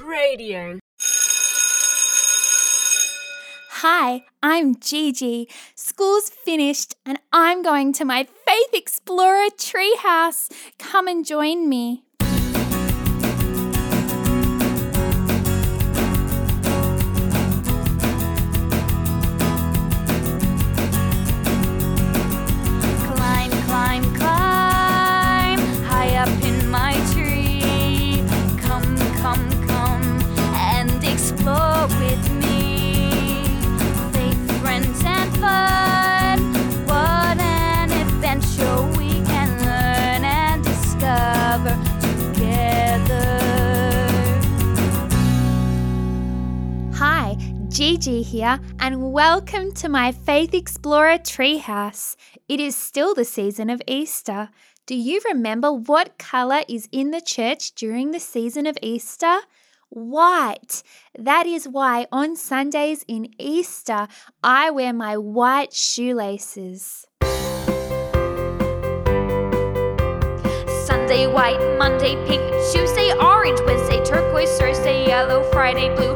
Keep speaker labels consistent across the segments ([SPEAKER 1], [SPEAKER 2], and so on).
[SPEAKER 1] Radio.
[SPEAKER 2] Hi, I'm Gigi. School's finished and I'm going to my Faith Explorer treehouse. Come and join me. Gigi here, and welcome to my Faith Explorer treehouse. It is still the season of Easter. Do you remember what colour is in the church during the season of Easter? White. That is why on Sundays in Easter I wear my white shoelaces.
[SPEAKER 3] Sunday white, Monday pink, Tuesday orange, Wednesday turquoise, Thursday yellow, Friday blue,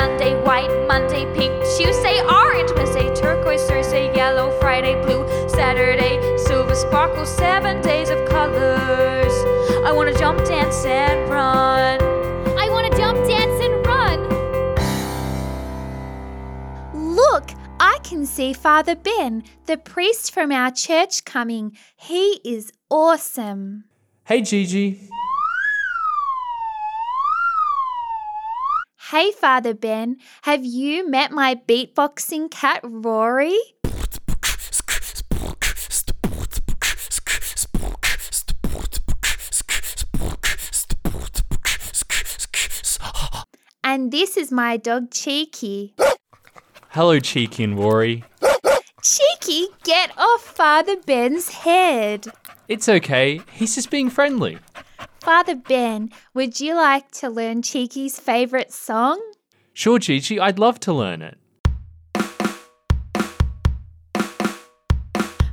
[SPEAKER 3] Sunday white, Monday pink, Tuesday orange, Wednesday turquoise, Thursday yellow, Friday blue, Saturday silver sparkle, seven days of colors. I wanna jump, dance, and run. I wanna jump, dance, and run.
[SPEAKER 2] Look, I can see Father Ben, the priest from our church, coming. He is awesome.
[SPEAKER 4] Hey Gigi.
[SPEAKER 2] Hey, Father Ben, have you met my beatboxing cat, Rory? And this is my dog, Cheeky.
[SPEAKER 4] Hello, Cheeky and Rory.
[SPEAKER 2] Cheeky, get off Father Ben's head.
[SPEAKER 4] It's okay, he's just being friendly.
[SPEAKER 2] Father Ben, would you like to learn Cheeky's favourite song?
[SPEAKER 4] Sure, Gigi, I'd love to learn it.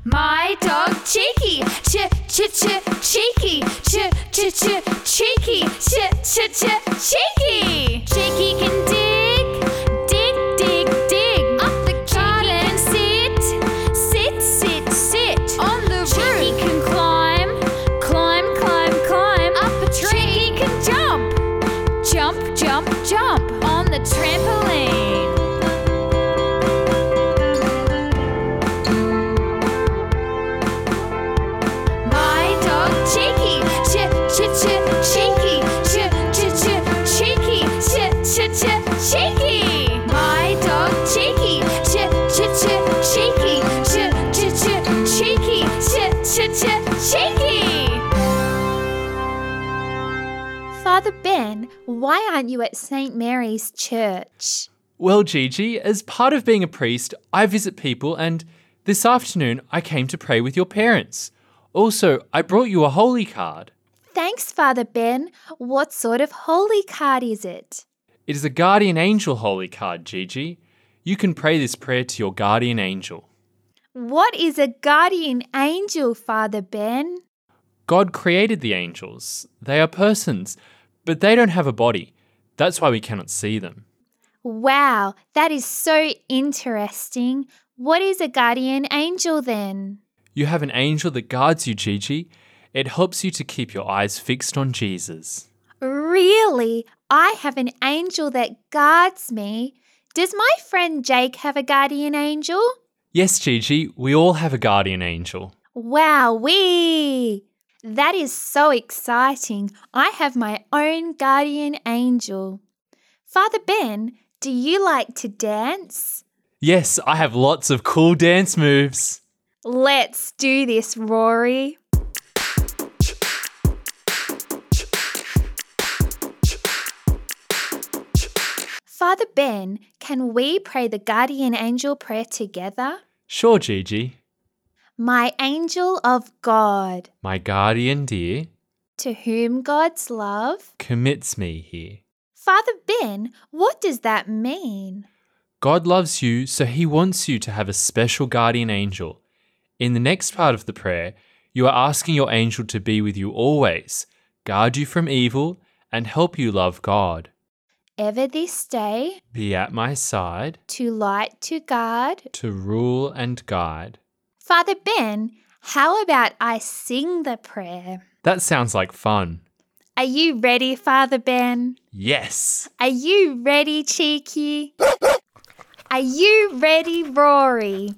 [SPEAKER 3] My dog Cheeky, ch ch ch cheeky, ch ch ch cheeky, ch ch ch cheeky. Cheeky
[SPEAKER 2] Father Ben, why aren't you at St. Mary's Church?
[SPEAKER 4] Well, Gigi, as part of being a priest, I visit people and this afternoon I came to pray with your parents. Also, I brought you a holy card.
[SPEAKER 2] Thanks, Father Ben. What sort of holy card is it?
[SPEAKER 4] It is a guardian angel holy card, Gigi. You can pray this prayer to your guardian angel.
[SPEAKER 2] What is a guardian angel, Father Ben?
[SPEAKER 4] God created the angels. They are persons, but they don't have a body. That's why we cannot see them.
[SPEAKER 2] Wow, that is so interesting. What is a guardian angel then?
[SPEAKER 4] You have an angel that guards you, Gigi. It helps you to keep your eyes fixed on Jesus.
[SPEAKER 2] Really? I have an angel that guards me. Does my friend Jake have a guardian angel?
[SPEAKER 4] Yes, Gigi, we all have a guardian angel.
[SPEAKER 2] Wow, wee! That is so exciting. I have my own guardian angel. Father Ben, do you like to dance?
[SPEAKER 4] Yes, I have lots of cool dance moves.
[SPEAKER 2] Let's do this, Rory. Father Ben, can we pray the guardian angel prayer together?
[SPEAKER 4] Sure, Gigi.
[SPEAKER 2] My angel of God,
[SPEAKER 4] My guardian dear
[SPEAKER 2] to whom God's love.
[SPEAKER 4] commits me here.
[SPEAKER 2] Father Ben, what does that mean?
[SPEAKER 4] God loves you, so He wants you to have a special guardian angel. In the next part of the prayer, you are asking your angel to be with you always, guard you from evil, and help you love God.
[SPEAKER 2] Ever this day,
[SPEAKER 4] Be at my side
[SPEAKER 2] to light to guard.
[SPEAKER 4] to rule and guide.
[SPEAKER 2] Father Ben, how about I sing the prayer?
[SPEAKER 4] That sounds like fun.
[SPEAKER 2] Are you ready, Father Ben?
[SPEAKER 4] Yes.
[SPEAKER 2] Are you ready, Cheeky? Are you ready, Rory?